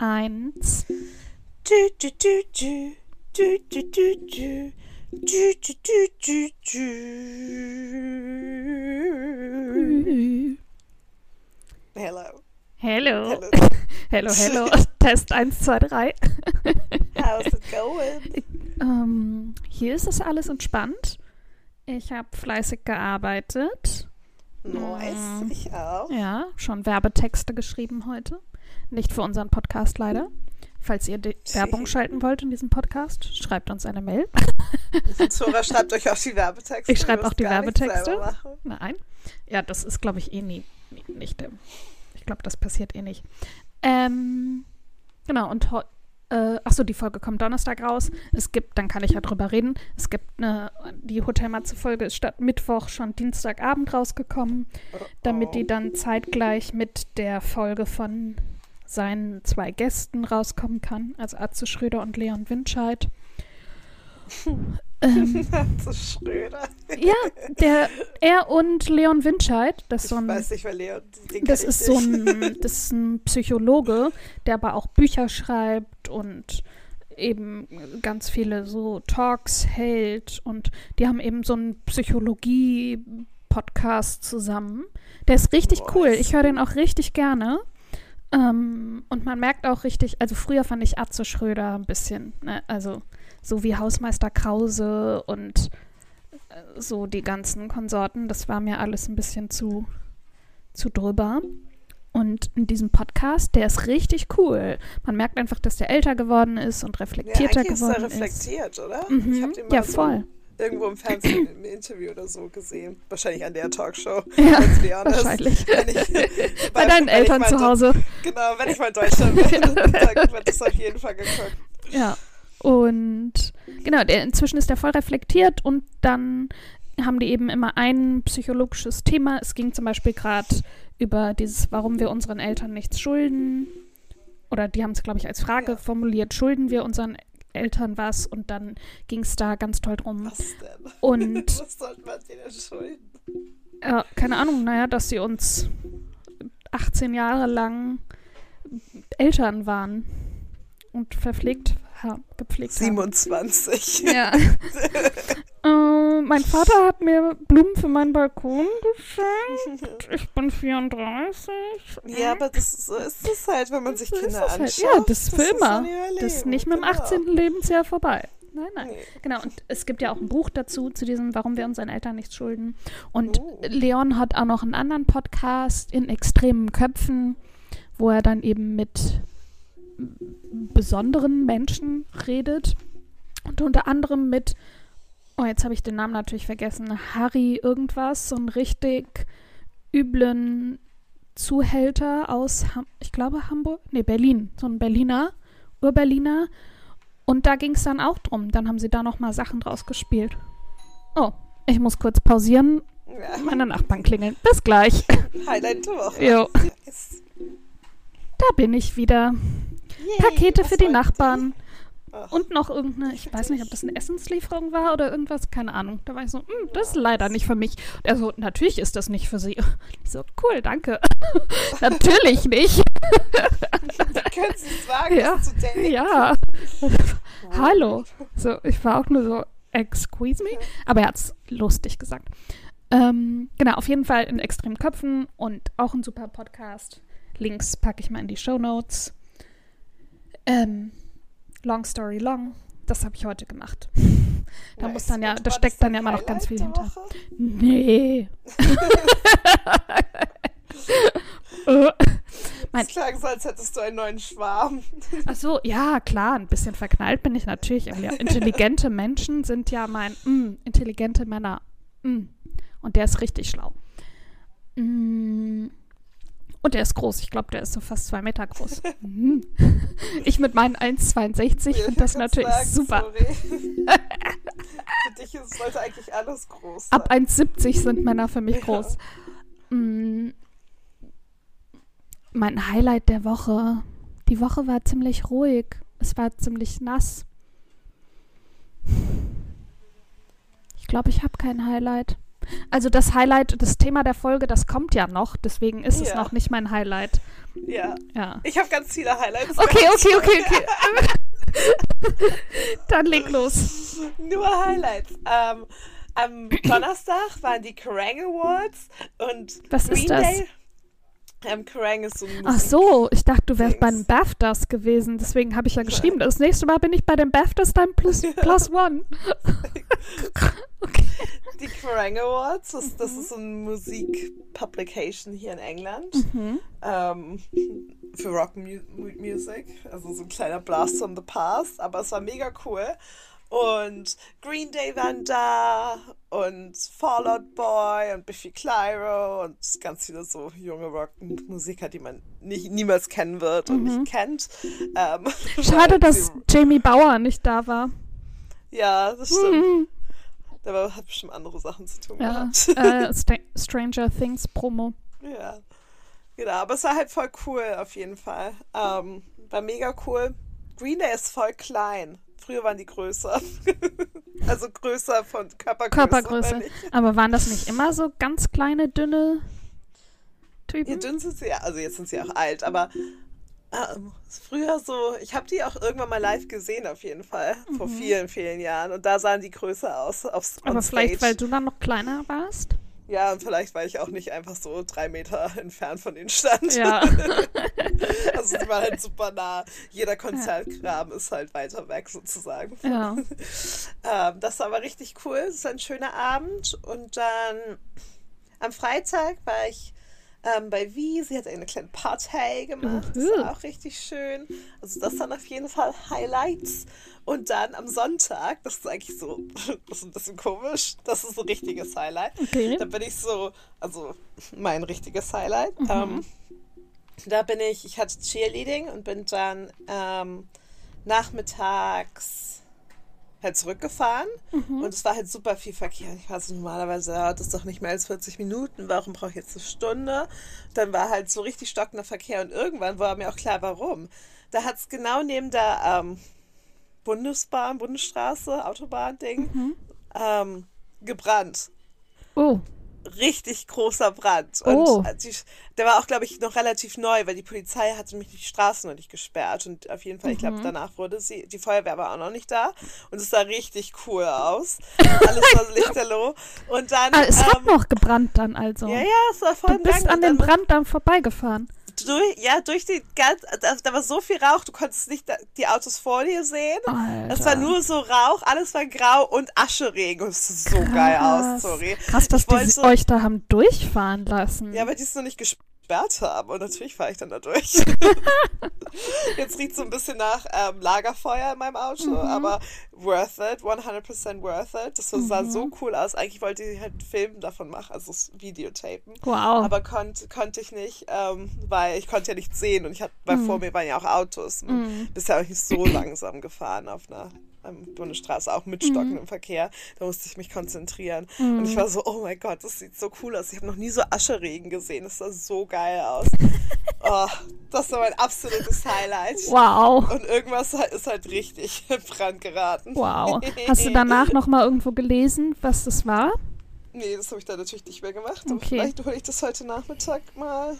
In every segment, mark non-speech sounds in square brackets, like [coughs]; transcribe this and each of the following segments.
eins. Hello. Hello. Hello. [laughs] Hello, hello. [laughs] Test 1, 2, 3. How's it going? [laughs] Ähm, hier ist es alles entspannt. Ich habe fleißig gearbeitet. Nice. Ich auch. Ja, schon Werbetexte geschrieben heute. Nicht für unseren Podcast leider. Falls ihr die Werbung schalten wollt in diesem Podcast, schreibt uns eine Mail. Zora schreibt euch auch die Werbetexte. Ich schreibe auch die Werbetexte. Nein. Ja, das ist, glaube ich, eh nie, nie nicht. ähm, Ich glaube, das passiert eh nicht. Ähm, genau, und äh, achso, die Folge kommt Donnerstag raus. Es gibt, dann kann ich ja drüber reden. Es gibt eine, die Hotelmatze-Folge ist statt Mittwoch schon Dienstagabend rausgekommen, damit die dann zeitgleich mit der Folge von seinen zwei Gästen rauskommen kann, also Atze Schröder und Leon Winscheid. [laughs] ähm, so Schröder. ja, der, er und Leon Winscheid, das ist so ein, weiß nicht, weil Leon. Das ist so ein, das ist ein Psychologe, der aber auch Bücher schreibt und eben ganz viele so Talks hält und die haben eben so einen Psychologie-Podcast zusammen. Der ist richtig Nice. cool. Ich höre den auch richtig gerne. Ähm, und man merkt auch richtig, also früher fand ich Atze Schröder ein bisschen, ne, also so wie Hausmeister Krause und äh, so die ganzen Konsorten, das war mir alles ein bisschen zu, zu drüber. Und in diesem Podcast, der ist richtig cool. Man merkt einfach, dass der älter geworden ist und Ja, reflektierter eigentlich ist er geworden ist. reflektiert, oder? Ich Mhm. Ja, so voll. Irgendwo im Fernsehen [clears throat] im Interview oder so gesehen. Wahrscheinlich an der Talkshow. [laughs] Ja, wahrscheinlich. Ich, [laughs] Bei [laughs] deinen Eltern zu Hause. Genau, wenn ich mal in Deutschland bin, dann wird das auf jeden Fall geguckt. Ja. Und genau, der, inzwischen ist er voll reflektiert und dann haben die eben immer ein psychologisches Thema. Es ging zum Beispiel gerade über dieses, warum wir unseren Eltern nichts schulden. Oder die haben es, glaube ich, als Frage Ja. formuliert, schulden wir unseren Eltern was? Und dann ging es da ganz toll drum. Was denn? Und [laughs] Was sollte man denen schulden? äh, keine Ahnung, naja, dass sie uns 18 Jahre lang Eltern waren und verpflegt gepflegt haben. 27. Ja. [laughs] äh, mein Vater hat mir Blumen für meinen Balkon geschenkt. Ich bin 34. Ja, aber das, so ist es halt, wenn man sich ist Kinder das halt. anschaut. Ja, das ist für immer. Das ist nicht mit dem genau. 18. Lebensjahr vorbei. Nein, nein. Nee. Genau, und es gibt ja auch ein Buch dazu, zu diesem, warum wir unseren Eltern nichts schulden. Und Oh. Leon hat auch noch einen anderen Podcast in extremen Köpfen, wo er dann eben mit besonderen Menschen redet. Und unter anderem mit, oh, jetzt habe ich den Namen natürlich vergessen, Harry irgendwas, so einen richtig üblen Zuhälter aus, Ham ich glaube, Hamburg, nee, Berlin, so ein Berliner, Urberliner. Und da ging es dann auch drum. Dann haben sie da nochmal Sachen draus gespielt. Oh, ich muss kurz pausieren. Meine Nachbarn klingeln. Bis gleich. Highlight der Woche. Jo. Da bin ich wieder. Yay, Pakete für die? Nachbarn. Ach, Und noch irgendeine, ich weiß nicht, ob das eine Essenslieferung war oder irgendwas, keine Ahnung. Da war ich so, "Hm, das ist leider nicht für mich. Und er so, natürlich ist das nicht für Sie. [laughs] Ich so, cool, danke. [laughs] natürlich nicht. [laughs] können Sie es wagen, Ja. zu. Ja. Hallo. So, ich war auch nur so, excuse me. Aber er hat es lustig gesagt. Ähm, genau, auf jeden Fall in extremen Köpfen und auch ein super Podcast. Links packe ich mal in die Show Notes. Ähm, long story long. Das habe ich heute gemacht. [laughs] Da Nice. muss dann ja, da steckt das dann ja immer noch ganz viel hinter. Woche? Nee. [laughs] Mein- Es klang so, als hättest du einen neuen Schwarm. Ach so, ja, klar, ein bisschen verknallt bin ich natürlich. Ja, intelligente [laughs] Menschen sind ja mein, mm, intelligente Männer. Mm. Und der ist richtig schlau. Mm. Und der ist groß. Ich glaube, der ist so fast zwei Meter groß. Mhm. [laughs] Ich mit meinen 1,62 Ja, finde das ich [laughs] natürlich sagen, super. [laughs] Für dich ist, sollte eigentlich alles groß sein. Ab 1,70 sind Männer für mich Ja. groß. Mm. Mein Highlight der Woche. Die Woche war ziemlich ruhig. Es war ziemlich nass. Ich glaube, ich habe kein Highlight. Also das Highlight, das Thema der Folge, das kommt ja noch, deswegen ist es Ja. noch nicht mein Highlight. Ja. Ja. Ich habe ganz viele Highlights. Okay, [laughs] okay, okay, okay. [laughs] Dann leg los. Nur Highlights. Ähm, am Donnerstag waren die Kerrang Awards und Was ist Green das? Day. Ähm, Kerrang ist so ein Ach so, ich dachte, du wärst bei den. BAFTAs gewesen, deswegen habe ich ja geschrieben. Das nächste Mal bin ich bei den BAFTAs dann plus, [laughs] plus one. [laughs] okay. Die Kerrang Awards, das, Mhm. das ist so eine Musik-Publication hier in England. Mhm. Ähm, für Rock Mu Mu- Music. Also so ein kleiner Blast from the Past. Aber es war mega cool. Und Green Day waren da und Fall Out Boy und Biffy Clyro und ganz viele so junge Rockmusiker, die man nicht, niemals kennen wird und nicht kennt. Ähm, Mhm. [laughs] Schade, [laughs] dass Jamie Bauer nicht da war. Ja, das stimmt. Mhm. Der war- hat bestimmt andere Sachen zu tun Ja, gehabt. äh, [laughs] Sta Stranger Things Promo. Ja. Genau, aber es war halt voll cool auf jeden Fall. Ähm, war mega cool. Green Day ist voll klein. Früher waren die größer. [laughs] also größer von Körpergröße. Körpergröße. Aber waren das nicht immer so ganz kleine, dünne Ja, Typen? dünn sind sie ja, also jetzt sind sie auch alt, aber ähm, früher so, ich habe die auch irgendwann mal live gesehen auf jeden Fall, vor vielen, vielen Jahren und da sahen die größer aus aufs Mhm. Aber vielleicht, stage. weil du dann noch kleiner warst? Ja, und vielleicht, weil ich auch nicht einfach so drei Meter entfernt von ihnen stand. Ja. [laughs] also sie waren halt super nah. Jeder Konzertgraben ist halt weiter weg sozusagen. ja. [laughs] Ähm, das war aber richtig cool. Es war ein schöner Abend. Und dann am Freitag war ich ähm, bei Wie. Sie hat eine kleine Party gemacht. Das war auch richtig schön. Also das waren auf jeden Fall Highlights. Und dann am Sonntag, das ist eigentlich so, [laughs] das ist ein bisschen komisch, das ist ein richtiges Highlight. Okay. Da bin ich so, also mein richtiges Highlight. Mhm. Ähm, da bin ich, ich hatte Cheerleading und bin dann ähm, nachmittags halt zurückgefahren Mhm. und es war halt super viel Verkehr. Ich war so, normalerweise dauert das doch nicht mehr als 40 Minuten, warum brauche ich jetzt eine Stunde? Dann war halt so richtig stockender Verkehr und irgendwann war mir auch klar, warum. Da hat es genau neben der ähm, Bundesbahn, Bundesstraße, Autobahn-Ding Mhm. ähm, gebrannt Oh, richtig großer Brand. Oh. Und äh, die, der war auch, glaube ich, noch relativ neu, weil die Polizei hatte mich die Straßen noch nicht gesperrt. Und auf jeden Fall, ich Mhm. glaube, danach wurde sie, die Feuerwehr war auch noch nicht da. Und es sah richtig cool aus. [laughs] Alles war lichterloh. Und dann. ah, es hat ähm, noch gebrannt dann also. ja, ja, es war voll du bist an dem Brand dann vorbeigefahren. Durch, ja, durch die ganz, da, da war so viel Rauch, du konntest nicht da, die Autos vor dir sehen. Alter. Es war nur so Rauch, alles war grau und Ascheregen. Es sah so geil aus, Krass. sorry. Krass, dass Ich die wollte- euch da haben durchfahren lassen. Ja, weil die es noch nicht gesperrt haben. Und natürlich fahre ich dann da durch. [laughs] Jetzt riecht so ein bisschen nach ähm, Lagerfeuer in meinem Auto, Mhm. aber worth it, 100% worth it. Das sah Mhm. so cool aus. Eigentlich wollte ich halt Film davon machen, also Videotapen. wow. Aber konnt, konnte ich nicht, ähm, weil ich konnte ja nichts sehen und ich hatte, weil Mhm. vor mir waren ja auch Autos. Und Bist ja auch nicht so langsam gefahren auf einer ähm, Bundesstraße, auch mit stockendem Verkehr. Da musste ich mich konzentrieren. Und ich war so, oh mein Gott, das sieht so cool aus. Ich habe noch nie so Ascheregen gesehen. Das sah so geil aus. [laughs] oh, das war mein absolutes Highlight. wow. Und irgendwas ist halt richtig [laughs] in Brand geraten. Wow. [laughs] Hast du danach noch mal irgendwo gelesen, was das war? Nee, das habe ich dann natürlich nicht mehr gemacht. Okay. vielleicht hole ich das heute Nachmittag mal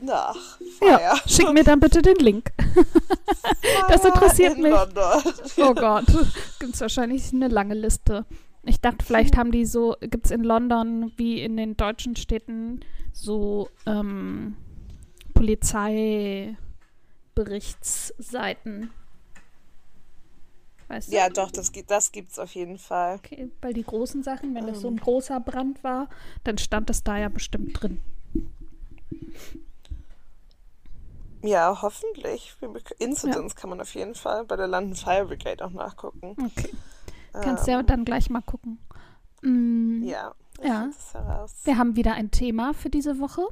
nach. Ja, Feier. schick mir dann bitte den Link. [laughs] das interessiert in mich. London. Oh Gott, gibt wahrscheinlich eine lange Liste. Ich dachte, vielleicht haben die so, gibt es in London wie in den deutschen Städten so ähm, Polizeiberichtsseiten. Weißt du? Ja, doch, das, gibt- das gibt's auf jeden Fall. Okay, weil die großen Sachen, wenn das so Ähm. ein großer Brand war, dann stand das da ja bestimmt drin. Ja, hoffentlich. Incidents kann man auf jeden Fall bei der London Fire Brigade auch nachgucken. Okay. Kannst du ja Ähm, dann gleich mal gucken. Mm, Ja, Ja. Wir haben wieder ein Thema für diese Woche,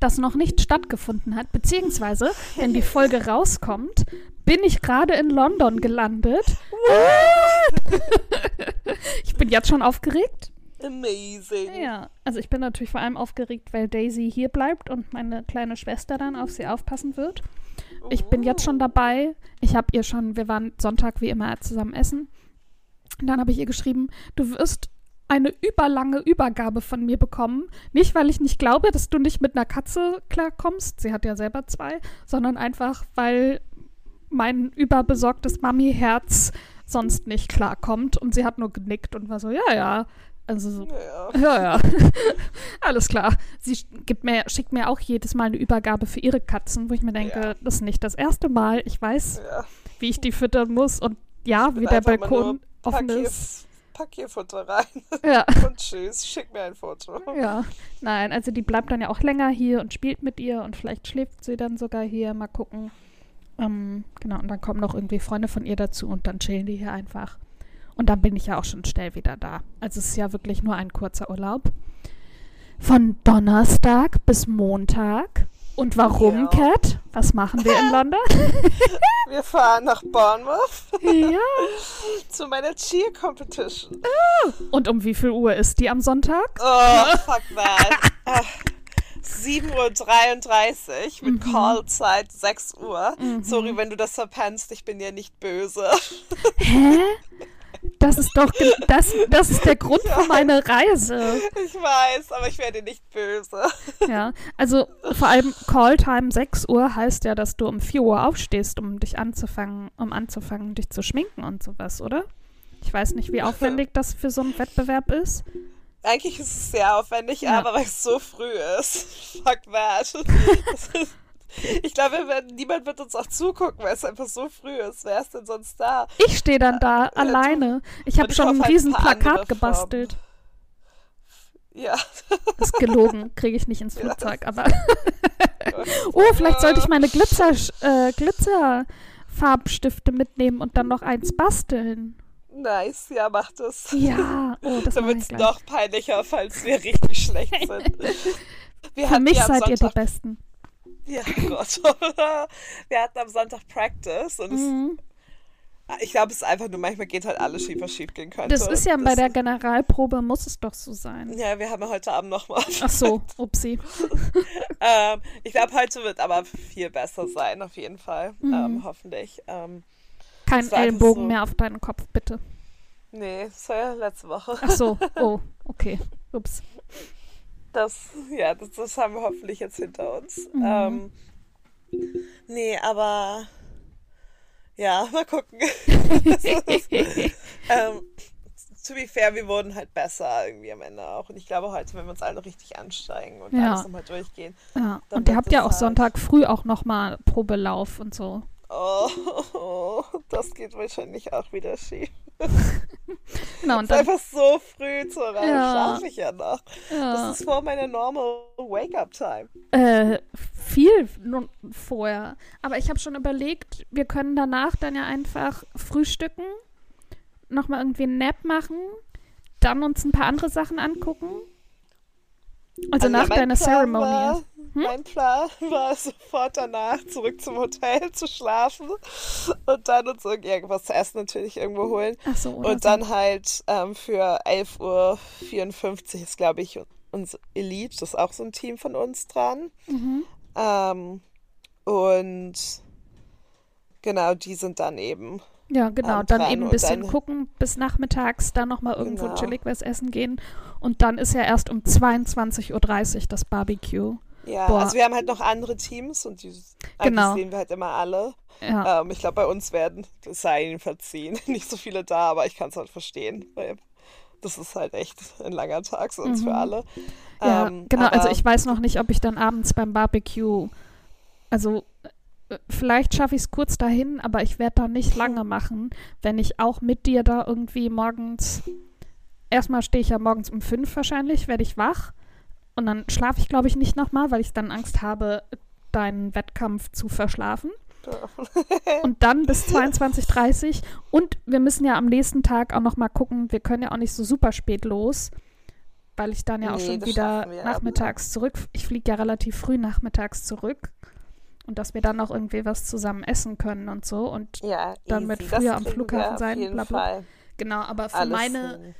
das noch nicht stattgefunden hat, beziehungsweise, wenn die Folge [laughs] rauskommt, bin ich gerade in London gelandet. [laughs] ich bin jetzt schon aufgeregt. Amazing. Ja, also ich bin natürlich vor allem aufgeregt, weil Daisy hier bleibt und meine kleine Schwester dann auf sie aufpassen wird. Ich bin jetzt schon dabei. Ich habe ihr schon, wir waren Sonntag wie immer zusammen essen. Und dann habe ich ihr geschrieben, du wirst eine überlange Übergabe von mir bekommen. Nicht, weil ich nicht glaube, dass du nicht mit einer Katze klarkommst. Sie hat ja selber zwei, sondern einfach, weil mein überbesorgtes Mami-Herz sonst nicht klarkommt. Und sie hat nur genickt und war so, ja, ja. Also so, Ja. ja, ja. [laughs] Alles klar. Sie gibt mir, schickt mir auch jedes Mal eine Übergabe für ihre Katzen, wo ich mir denke, Ja. das ist nicht das erste Mal. Ich weiß, ja. wie ich die füttern muss und ja, wie der Balkon offen ist. pack hier Futter rein Ja. [laughs] und tschüss. Schick mir ein Foto. Ja, nein, also die bleibt dann ja auch länger hier und spielt mit ihr und vielleicht schläft sie dann sogar hier. Mal gucken. Ähm, genau, und dann kommen noch irgendwie Freunde von ihr dazu und dann chillen die hier einfach. Und dann bin ich ja auch schon schnell wieder da. Also es ist ja wirklich nur ein kurzer Urlaub. Von Donnerstag bis Montag. Und warum, Ja. Cat? Was machen wir in [laughs] London? Wir fahren nach Bournemouth ja. [laughs] zu meiner Cheer Competition. Und um wie viel Uhr ist die am Sonntag? Oh, fuck that. Ah, 7.33 Uhr mit Mhm. Callzeit 6 Uhr. Sorry, wenn du das verpennst, ich bin ja nicht böse. Hä? [laughs] Das ist doch das, das ist der Grund für meine Reise. Ich weiß, aber ich werde nicht böse. Ja, also vor allem Calltime 6 Uhr heißt ja, dass du um 4 Uhr aufstehst, um dich anzufangen, um anzufangen, dich zu schminken und sowas, oder? Ich weiß nicht, wie aufwendig das für so einen Wettbewerb ist. Eigentlich ist es sehr aufwendig, Ja. aber weil es so früh ist. [laughs] Fuck that. [laughs] Ich glaube, wir werden, niemand wird uns auch zugucken, weil es einfach so früh ist. Wer ist denn sonst da? Ich stehe dann da du- alleine. Ich habe schon ein ein riesen andere Plakat gebastelt. Ja. Ist gelogen, kriege ich nicht ins Flugzeug, aber. [laughs] oh, vielleicht sollte ich meine Glitzer, äh, Glitzerfarbstifte mitnehmen und dann noch eins basteln. Nice, ja, mach das. Ja, oh, das [laughs] Dann wird es noch peinlicher, falls wir richtig schlecht [laughs] sind. Wir Für mich ja seid ihr die Sonntag, Besten. Ja, [laughs] Gott. [laughs] Wir hatten am Sonntag Practice und Mhm. es, ich glaube, es ist einfach nur, manchmal geht halt alles schief, was schief gehen könnte. Das ist ja bei der Generalprobe, muss es doch so sein. Ja, wir haben ja heute Abend nochmal. Ach so, upsi. [laughs] ähm, ich glaube, heute wird aber viel besser sein, auf jeden Fall. Mhm. Ähm, hoffentlich. Ähm, Kein Ellenbogen so. mehr auf deinen Kopf, bitte. nee, das war ja letzte Woche. Ach so, oh, okay. Ups. Das, ja, das, das haben wir hoffentlich jetzt hinter uns. Mhm. Ähm, nee, aber ja, [laughs] mal gucken. Ist, [laughs] ähm, to be fair, wir wurden halt besser irgendwie am Ende auch. Und ich glaube, heute, wenn wir uns alle richtig ansteigen und Ja. alles nochmal durchgehen. Ja, und ihr habt ja auch halt- Sonntag früh auch nochmal Probelauf und so. Oh, [laughs] das geht wahrscheinlich auch wieder schief. [laughs] Genau, und dann, einfach so früh zur Reihe. Ja. Schlafe ich ja noch. ja, Das ist vor meiner normal Wake-up-Time. äh, viel nun vorher. Aber ich habe schon überlegt, wir können danach dann ja einfach frühstücken, nochmal irgendwie einen Nap machen, dann uns ein paar andere Sachen angucken. Also, ja, nach deiner Ceremony. Hm? Mein Plan war sofort danach zurück zum Hotel zu schlafen und dann uns irgend- irgendwas zu essen natürlich irgendwo holen. Ach so, oder Und so. dann halt ähm, für 11.54 Uhr ist, glaube ich, uns Elite, das ist auch so ein Team von uns dran. Mhm. Ähm, und genau, die sind dann eben. Ja, genau. Dann eben ein bisschen dann- gucken bis nachmittags, dann nochmal irgendwo Genau. chillig was essen gehen. Und dann ist ja erst um 22.30 Uhr das Barbecue. Ja, Boah. also wir haben halt noch andere Teams und die Genau. sehen wir halt immer alle. Ja, Ähm, ich glaube, bei uns werden, es sei ihnen verziehen, [laughs] nicht so viele da, aber ich kann es halt verstehen, weil das ist halt echt ein langer Tag sonst Mhm. für alle. ja Ähm, genau. Also ich weiß noch nicht, ob ich dann abends beim Barbecue, also äh, vielleicht schaffe ich es kurz dahin, aber ich werde da nicht lange machen, wenn ich auch mit dir da irgendwie morgens, erstmal stehe ich ja morgens um fünf wahrscheinlich, werde ich wach und dann schlafe ich glaube ich nicht nochmal, weil ich dann Angst habe, deinen Wettkampf zu verschlafen. Und dann bis [laughs] 22.30 Und wir müssen ja am nächsten Tag auch noch mal gucken, wir können ja auch nicht so super spät los, weil ich dann ja auch Nee, schon das wieder nachmittags zurück. Ich fliege ja relativ früh nachmittags zurück. Und dass wir dann noch irgendwie was zusammen essen können und so. Und ja, dann mit easy. früher das am Flughafen sein, bla, bla. Fall. genau, aber für Alles meine, hin.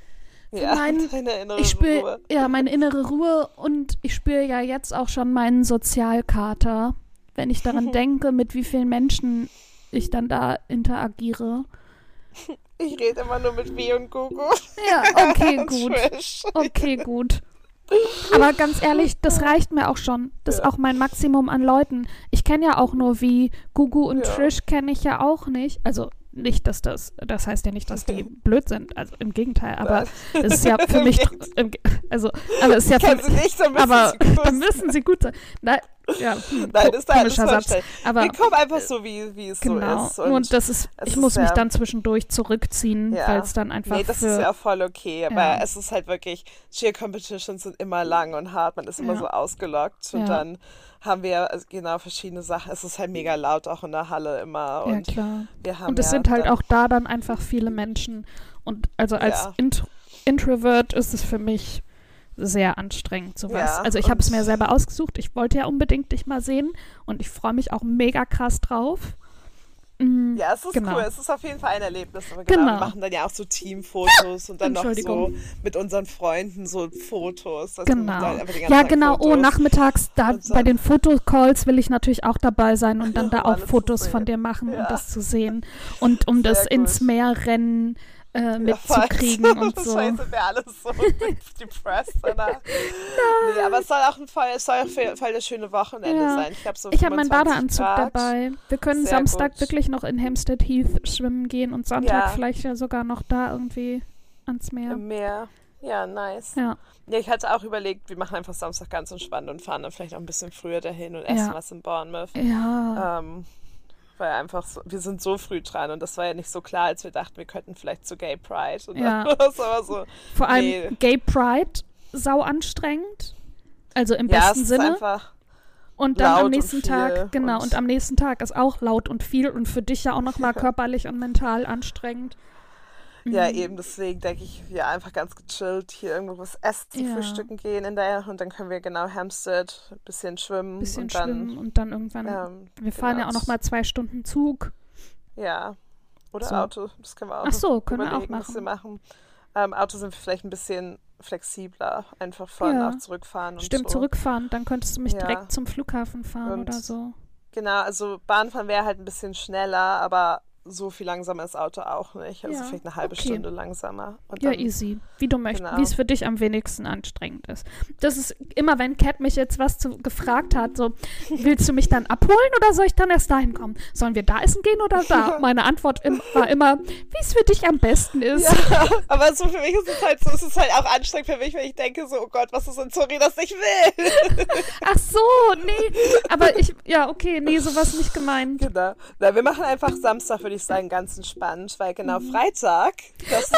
Ja, [laughs] mein- deine innere ich spüre Ruhe. ja meine innere Ruhe und ich spüre ja jetzt auch schon meinen Sozialkater, wenn ich daran [laughs] denke, mit wie vielen Menschen ich dann da interagiere. [laughs] Ich rede immer nur mit Vi und Gugu. Ja, okay, gut. Okay, gut. Aber ganz ehrlich, das reicht mir auch schon. Das ist Ja. auch mein Maximum an Leuten. Ich kenne ja auch nur wie Gugu und Ja. Trish kenne ich ja auch nicht. Also nicht, dass das, das heißt ja nicht, dass die blöd sind. Also im Gegenteil. Aber es ist ja für [laughs] mich, also, aber es ist ja für aber sie gut dann müssen sie gut sein. Na, ja, hm, [laughs] Nein, ist alles komischer Satz. Aber Wir kommen einfach so, wie, wie es genau. so ist. und, das ist, ich ist muss mich ja- dann zwischendurch zurückziehen, Ja. weil es dann einfach Nee, das für ist ja voll okay, aber Ja. es ist halt wirklich, Cheer Competitions sind immer lang und hart, man ist immer Ja. so ausgelockt und Ja. dann haben wir also genau verschiedene Sachen. Es ist halt mega laut auch in der Halle immer ja und klar. wir haben Und es ja sind halt auch da dann einfach viele Menschen. Und also als Ja. Int Introvert ist es für mich sehr anstrengend, sowas. Ja, also ich habe es mir selber ausgesucht. Ich wollte ja unbedingt dich mal sehen und ich freue mich auch mega krass drauf. Mm, Ja, es ist Genau. cool. Es ist auf jeden Fall ein Erlebnis. Aber genau, Genau. wir machen dann ja auch so Teamfotos und dann noch so mit unseren Freunden so Fotos. Also Genau. Ja, genau. Oh, Fotos. nachmittags da so. bei den Fotocalls will ich natürlich auch dabei sein und dann [laughs] da auch Fotos von dir machen Ja. und das zu sehen und um das Sehr ins gut. Meer rennen äh, Ja, mitzukriegen [laughs] und so. Scheiße, wir alle so [laughs] depressed danach. [laughs] Nee, aber es soll auch ein voll, es soll auch voll, voll das schöne Wochenende Ja. sein. Ich habe so Ich habe meinen 25 Badeanzug Grad. dabei. Wir können Sehr Samstag gut. wirklich noch in Hampstead Heath schwimmen gehen und Sonntag Ja. vielleicht ja sogar noch da irgendwie ans Meer. Im Meer. Ja, nice. Ja, Ja, ich hatte auch überlegt, wir machen einfach Samstag ganz entspannt und fahren dann vielleicht auch ein bisschen früher dahin und essen was in Bournemouth. ja, Ähm, weil einfach so, wir sind so früh dran und das war ja nicht so klar, als wir dachten, wir könnten vielleicht zu Gay Pride. Und Ja. [laughs] es aber so. vor allem nee. Gay Pride sau anstrengend. Also im Ja, es besten ist Sinne. einfach. Und dann am nächsten Tag, genau, und- und, am nächsten Tag ist auch laut und viel und für dich ja auch nochmal [laughs] körperlich und mental anstrengend. Ja, Mhm. eben deswegen denke ich, ja, einfach ganz gechillt hier irgendwo was essen, Ja. frühstücken gehen in der und dann können wir genau Hampstead, ein bisschen schwimmen Bisschen und dann. schwimmen und dann irgendwann. Ähm, wir fahren genau, ja auch nochmal zwei Stunden Zug. Ja. Oder So. Auto, das können wir auch Ach so, können wir auch was wir machen. machen. Ähm, Auto sind wir vielleicht ein bisschen flexibler, einfach fahren, Ja. auch zurückfahren und Stimmt, so. zurückfahren. Dann könntest du mich Ja. direkt zum Flughafen fahren Und oder so. Genau, also Bahnfahren wäre halt ein bisschen schneller, aber so viel langsamer ist Auto auch nicht. Also Ja, vielleicht eine halbe okay. Stunde langsamer. Ja, dann, easy. Wie du möchtest, genau. wie es für dich am wenigsten anstrengend ist. Das ist immer, wenn Cat mich jetzt was zu, gefragt hat, so, willst du mich dann abholen oder soll ich dann erst dahin kommen? Sollen wir da essen gehen oder da? [laughs] Meine Antwort im, war immer, wie es für dich am besten ist. Ja, aber so für mich ist es halt so, es ist halt auch anstrengend für mich, wenn ich denke so, oh Gott, was ist, wenn Zori das nicht will? [laughs] Ach so, nee. Aber ich, ja, okay, nee, sowas nicht gemeint. genau. Na, wir machen einfach Samstag, würde ich sagen, ganz entspannt, weil genau Mhm. Freitag, das ist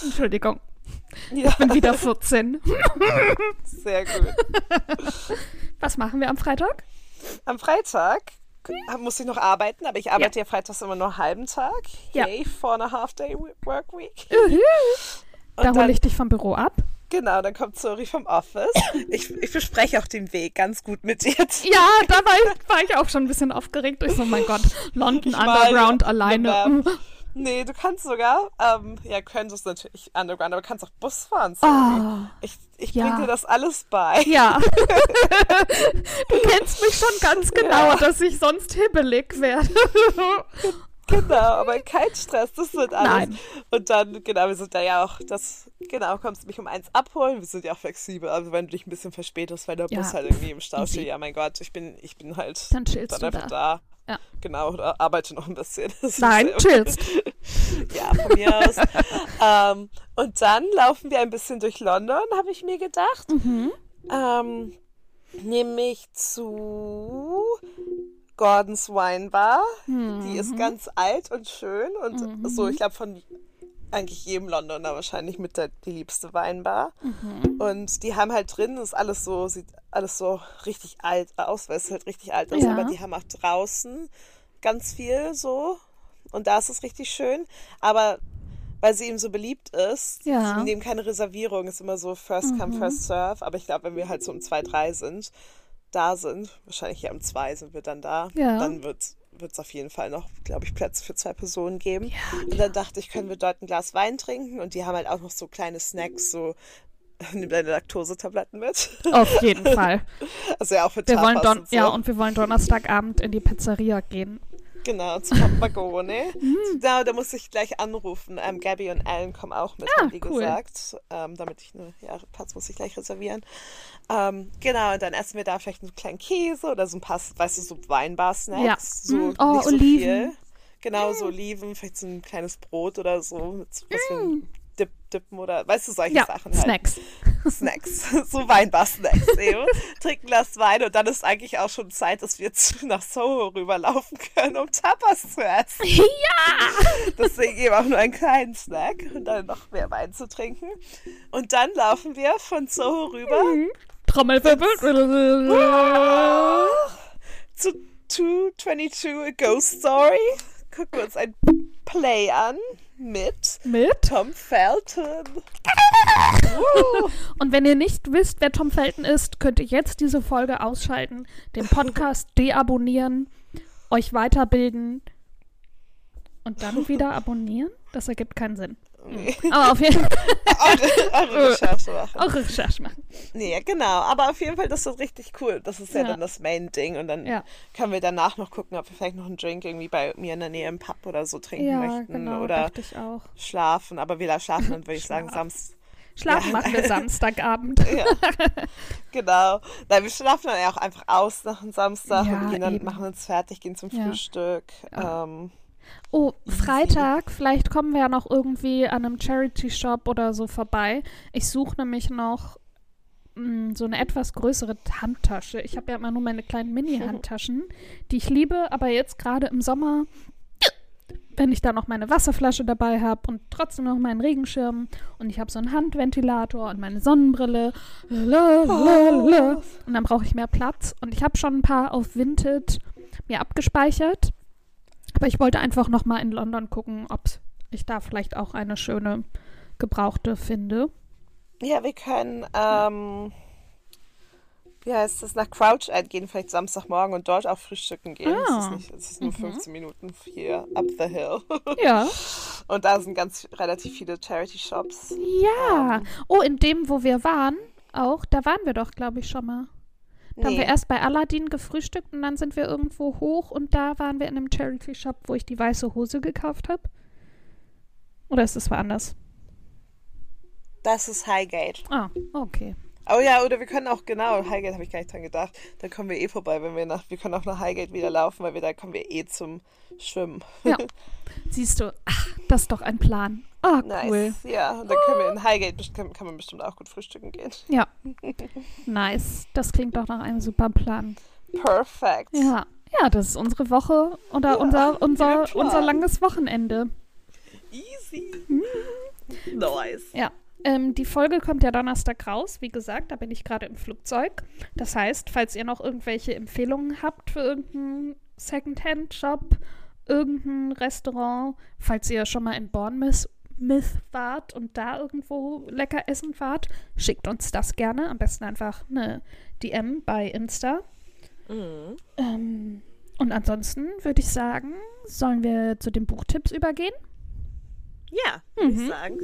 [laughs] Entschuldigung, ja, ja bin wieder 14. sehr gut. Was machen wir am Freitag? Am Freitag muss ich noch arbeiten, aber ich arbeite ja, freitags immer nur einen halben Tag. Ja. Yay, and a half day work week. Da Und hole ich dich vom Büro ab. Genau, dann kommt Zori vom Office. [laughs] Ich, ich bespreche auch den Weg ganz gut mit dir. Ja, da war ich, war ich auch schon ein bisschen aufgeregt. Ich so, mein Gott, London Ich Underground eine alleine. Nee, du kannst sogar, ähm, ja, könntest natürlich Underground, aber du kannst auch Bus fahren. Oh, Ich, ich ja. bring dir das alles bei. ja. [laughs] du kennst mich schon ganz genau, Ja. dass ich sonst hibbelig werde. [laughs] Genau, aber kein Stress, das wird alles. Nein. Und dann, genau, wir sind da ja auch, das, genau, kommst du mich um eins abholen, wir sind ja auch flexibel. Also wenn du dich ein bisschen verspätest, weil der Ja, Bus halt irgendwie im Stau steht, ja mein Gott, ich bin, ich bin halt Dann chillst dann du einfach da. da. Ja. Genau, oder arbeite noch ein bisschen. [laughs] Das Nein, chillst. [laughs] Ja, von mir aus. [laughs] ähm, und dann laufen wir ein bisschen durch London, habe ich mir gedacht. Mhm. Ähm, nämlich zu Gordons Wine Bar. Die ist ganz alt und schön und so, ich glaube, von eigentlich jedem Londoner wahrscheinlich mit der die liebste Weinbar. Und die haben halt drin, ist alles so, sieht alles so richtig alt aus, weil es halt richtig alt ist, Ja. aber die haben auch draußen ganz viel so. Und da ist es richtig schön. Aber weil sie eben so beliebt ist, Ja. sie nehmen keine Reservierung, ist immer so first come, first serve. Aber ich glaube, wenn wir halt so um zwei, drei sind, da sind, wahrscheinlich hier um zwei sind wir dann da, Ja. dann wird es auf jeden Fall noch, glaube ich, Plätze für zwei Personen geben. und dann dachte ich, können wir dort ein Glas Wein trinken und die haben halt auch noch so kleine Snacks, so [laughs] nimm deine Laktosetabletten mit. Auf jeden Fall. [laughs] Also ja auch für Wir wollen Don und so. ja, und wir wollen Donnerstagabend in die Pizzeria gehen. Genau, zu Papagone. [laughs] Genau, da muss ich gleich anrufen. Ähm, Gabby und Alan kommen auch mit, Ah, wie cool. gesagt. Ähm, damit ich eine, ja, Platz muss ich gleich reservieren. Ähm, genau, und dann essen wir da vielleicht einen kleinen Käse oder so ein paar, weißt du, so Weinbar-Snacks. Ja. So, Mm, oh, nicht so Oliven. viel. Genau, so Oliven, vielleicht so ein kleines Brot oder so, mit, was wir dip, dippen oder, weißt du, solche Ja, Sachen halt. Snacks. Snacks, [laughs] so Weinbar-Snacks eben. [laughs] Trinken Glas Wein und dann ist eigentlich auch schon Zeit, dass wir nach Soho rüberlaufen können, um Tapas zu essen. [laughs] Ja! Deswegen eben auch nur einen kleinen Snack und dann noch mehr Wein zu trinken. Und dann laufen wir von Soho rüber Trommelwirbel. zu 222 A Ghost Story. Gucken wir uns ein Play an mit Mit? Tom Felton. Und wenn ihr nicht wisst, wer Tom Felton ist, könnt ihr jetzt diese Folge ausschalten, den Podcast [laughs] deabonnieren, euch weiterbilden und dann wieder abonnieren? Das ergibt keinen Sinn. Aber auf jeden Fall [laughs] Eure, eure Recherche machen. auch Recherche machen. Nee, genau. Aber auf jeden Fall, das ist richtig cool. Das ist ja, Ja. dann das Main-Ding. Und dann Ja. können wir danach noch gucken, ob wir vielleicht noch einen Drink irgendwie bei mir in der Nähe im Pub oder so trinken Ja, möchten. genau, oder schlafen. Aber wir schlafen dann, würde ich sagen. Samstag. Schlafen Ja. machen wir Samstagabend. [laughs] Ja, genau. Nein, wir schlafen dann ja auch einfach aus nach dem Samstag Ja, und gehen dann, eben. machen uns fertig, gehen zum. Frühstück. Ja. Ähm, Oh, Freitag, vielleicht kommen wir ja noch irgendwie an einem Charity-Shop oder so vorbei. Ich suche nämlich noch mh, so eine etwas größere Handtasche. Ich habe ja immer nur meine kleinen Mini-Handtaschen, die ich liebe, aber jetzt gerade im Sommer, wenn ich da noch meine Wasserflasche dabei habe und trotzdem noch meinen Regenschirm und ich habe so einen Handventilator und meine Sonnenbrille lalalala, und dann brauche ich mehr Platz und ich habe schon ein paar auf Vinted mir abgespeichert. Aber ich wollte einfach noch mal in London gucken, ob ich da vielleicht auch eine schöne gebrauchte finde. ja, wir können, ähm, wie heißt das, nach Crouch End gehen, vielleicht Samstagmorgen und dort auch frühstücken gehen. Ah. Das ist, nicht, das ist nur Mhm. 15 Minuten hier up the hill. [laughs] Ja. Und da sind ganz relativ viele Charity-Shops. Ja. Oh, in dem, wo wir waren, auch, da waren wir doch, glaube ich, schon mal. Da haben wir erst bei Aladdin gefrühstückt und dann sind wir irgendwo hoch und da waren wir in einem Charity-Shop, wo ich die weiße Hose gekauft habe. Oder ist das woanders? das ist Highgate. Ah, okay. Oh ja, oder wir können auch, genau, Highgate habe ich gar nicht dran gedacht. Da kommen wir eh vorbei, wenn wir nach, wir können auch nach Highgate wieder laufen, weil wir da kommen wir eh zum Schwimmen. Ja. [laughs] Siehst du, ach, das ist doch ein Plan. Ah, Nice. cool. Ja, und dann können wir in Highgate, kann, kann man bestimmt auch gut frühstücken gehen. Ja. [laughs] Nice. Das klingt doch nach einem super Plan. Perfekt. Ja. Ja, das ist unsere Woche oder Ja, unser, unser, unser langes Wochenende. Easy. Hm. Nice. Ja. Ähm, die Folge kommt ja Donnerstag raus. Wie gesagt, da bin ich gerade im Flugzeug. Das heißt, falls ihr noch irgendwelche Empfehlungen habt für irgendeinen Secondhand-Shop, irgendein Restaurant, falls ihr schon mal in Bournemouth wart und da irgendwo lecker essen wart, schickt uns das gerne. Am besten einfach eine DM bei Insta. Mhm. Ähm, und ansonsten würde ich sagen, sollen wir zu den Buchtipps übergehen? Ja, würde Mhm. ich sagen.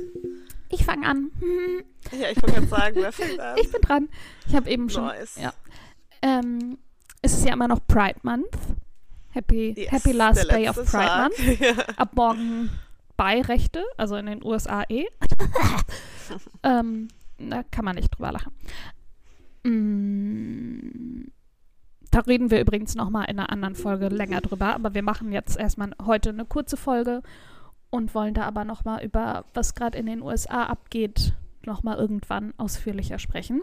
Ich fange an. [laughs] Ja, ich wollte gerade sagen, wer fängt an? Ich bin dran. Ich habe eben schon. Nice. Ja. Ähm, es ist ja immer noch Pride Month. Happy, Yes, happy Last Day of Pride Tag. Month. [laughs] Ja. Ab morgen Beirechte, also in den USA eh. [laughs] ähm, da kann man nicht drüber lachen. Mm, da reden wir übrigens nochmal in einer anderen Folge länger drüber, aber wir machen jetzt erstmal heute eine kurze Folge und wollen da aber nochmal über, was gerade in den USA abgeht, nochmal irgendwann ausführlicher sprechen.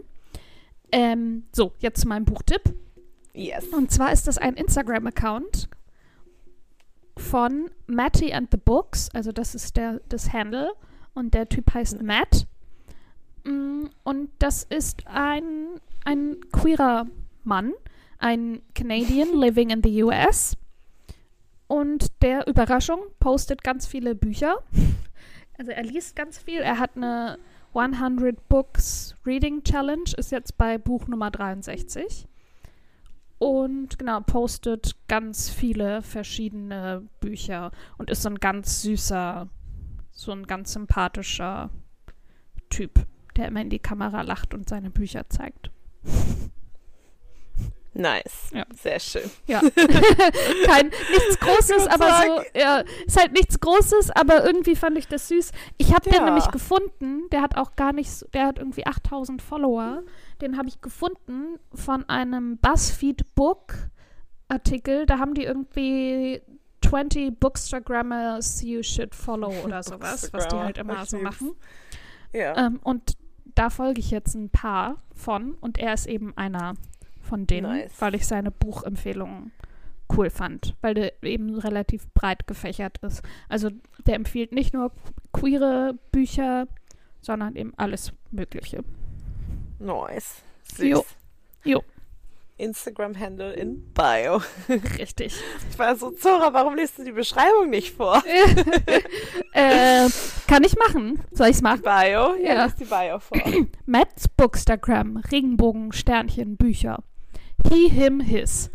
Ähm, so, jetzt zu meinem Buchtipp. Yes. Und zwar ist das ein Instagram-Account von Matty and the Books. Also das ist der, das Handle. Und der Typ heißt Matt. Mm, Und das ist ein, ein queerer Mann, ein Canadian living in the US. Und der Überraschung postet ganz viele Bücher. [laughs] Also er liest ganz viel. Er hat eine 100 Books Reading Challenge, ist jetzt bei Buch Nummer 63. Und genau, postet ganz viele verschiedene Bücher und ist so ein ganz süßer, so ein ganz sympathischer Typ, der immer in die Kamera lacht und seine Bücher zeigt. [laughs] Nice. Ja. Sehr schön. Ja. [laughs] Kein, nichts Großes, aber so, Geburtstag. ja, ist halt nichts Großes, aber irgendwie fand ich das süß. Ich habe den Ja. nämlich gefunden, der hat auch gar nicht, so- der hat irgendwie 8000 Follower. Den habe ich gefunden von einem BuzzFeed Book Artikel. Da haben die irgendwie 20 Bookstagrammers you should follow oder [laughs] sowas, was die halt immer Ich so lieb's. machen. Ja. Ähm, und da folge ich jetzt ein paar von und er ist eben einer von denen, Nice. weil ich seine Buchempfehlungen cool fand, weil der eben relativ breit gefächert ist. Also der empfiehlt nicht nur queere Bücher, sondern eben alles Mögliche. Nice. Süß. Jo. Jo. Instagram-Handle in Bio. [laughs] Richtig. Ich war so, Zora, warum liest du die Beschreibung nicht vor? [laughs] äh, kann ich machen? Soll ich es machen? Bio? Ja, Ja. die Bio vor. [clears throat] Matt's Bookstagram, Regenbogen, Sternchen, Bücher. He, him, his.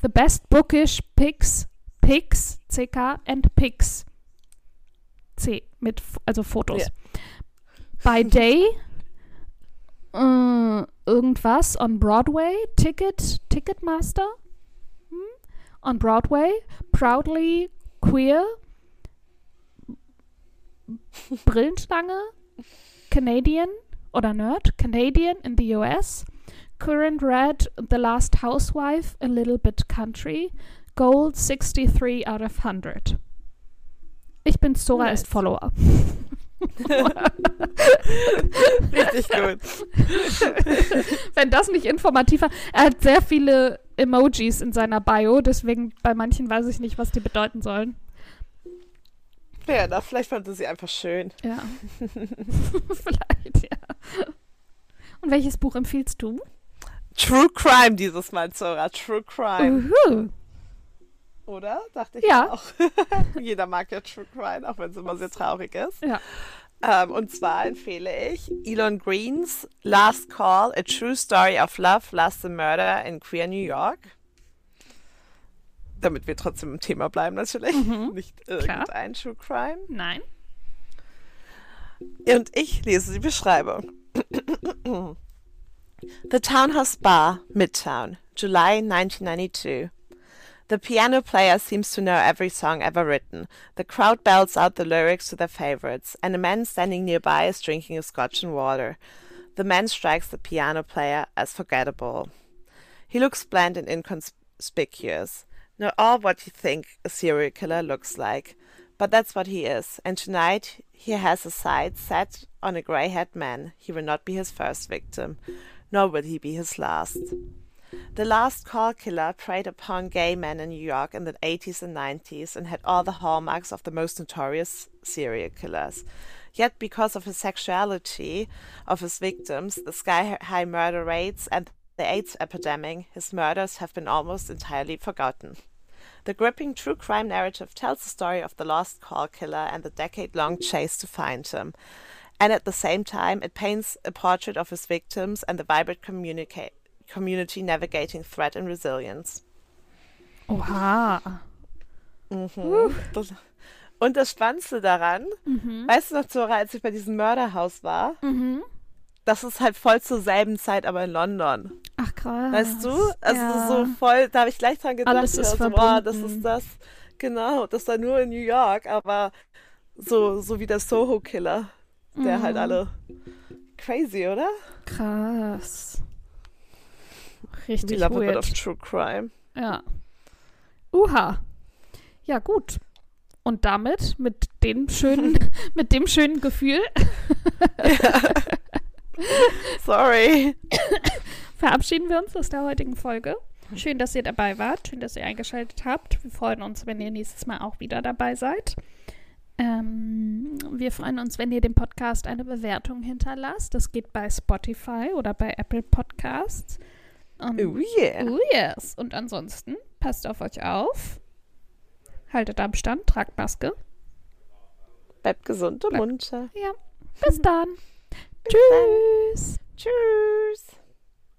The best bookish pics, pics, CK, and pics. C, mit, also Fotos. Ja. By day, äh, irgendwas on Broadway, Ticket, Ticketmaster. Hm? On Broadway, proudly queer, Brillenstange, Canadian oder Nerd, Canadian in the US, Current Red, The Last Housewife, A Little Bit Country, Gold 63 out of 100. Ich bin Sora Nice. ist Follower. [laughs] [laughs] Richtig gut. [laughs] Wenn das nicht informativ war. Er hat sehr viele Emojis in seiner Bio, deswegen bei manchen weiß ich nicht, was die bedeuten sollen. Ja, da vielleicht fand sie sie einfach schön. Ja. Vielleicht, ja. Und welches Buch empfiehlst du? True Crime dieses Mal, Zora. True Crime. Uhu. Oder? Dachte ich Ja. auch. [laughs] Jeder mag ja True Crime, auch wenn es immer sehr traurig ist. Ja. Ähm, und zwar empfehle ich Elon Greens Last Call, A True Story of Love, Lust and Murder in Queer New York. Damit wir trotzdem im Thema bleiben natürlich. Mhm. [laughs] Nicht irgendein True Crime. Nein. Und ich lese die Beschreibung. The Townhouse Bar, Midtown, July 1992. The piano player seems to know every song ever written. The crowd belts out the lyrics to their favorites, and a man standing nearby is drinking a scotch and water. The man strikes the piano player as forgettable. He looks bland and inconspicuous. Not all what you think a serial killer looks like. But that's what he is, and tonight he has his sights set on a grey haired man. He will not be his first victim, nor will he be his last. The last call killer preyed upon gay men in New York in the 80s and 90s and had all the hallmarks of the most notorious serial killers. Yet, because of his sexuality of his victims, the sky high murder rates, and the AIDS epidemic, his murders have been almost entirely forgotten. The gripping true crime narrative tells the story of the lost call killer and the decade long chase to find him. And at the same time, it paints a portrait of his victims and the vibrant communica- community navigating threat and resilience. Oha. Mhm. Das, und das Spannendste daran, weißt du noch, Zora, als ich bei diesem Mörderhaus war, Mhm. das ist halt voll zur selben Zeit, aber in London. Ach krass. Weißt du? Also ja. so voll, da habe ich gleich dran gedacht, Alles ist so, boah, das ist das, genau, das war nur in New York, aber so, so wie der Soho-Killer, der Mhm. halt alle crazy, oder? Krass. We Richtig love a bit weird. of true crime. Ja. Uha. Ja, gut. Und damit, mit dem schönen, [laughs] mit dem schönen Gefühl, [laughs] Sorry. [coughs] verabschieden wir uns aus der heutigen Folge. Schön, dass ihr dabei wart. Schön, dass ihr eingeschaltet habt. Wir freuen uns, wenn ihr nächstes Mal auch wieder dabei seid. Ähm, wir freuen uns, wenn ihr dem Podcast eine Bewertung hinterlasst. Das geht bei Spotify oder bei Apple Podcasts. Und, Oh yeah. Oh yes. Und ansonsten, passt auf euch auf. Haltet Abstand, tragt Maske. Bleibt gesund und munter. Ja. Bis dann. [laughs] Bis dann. Tschüss. Tschüss.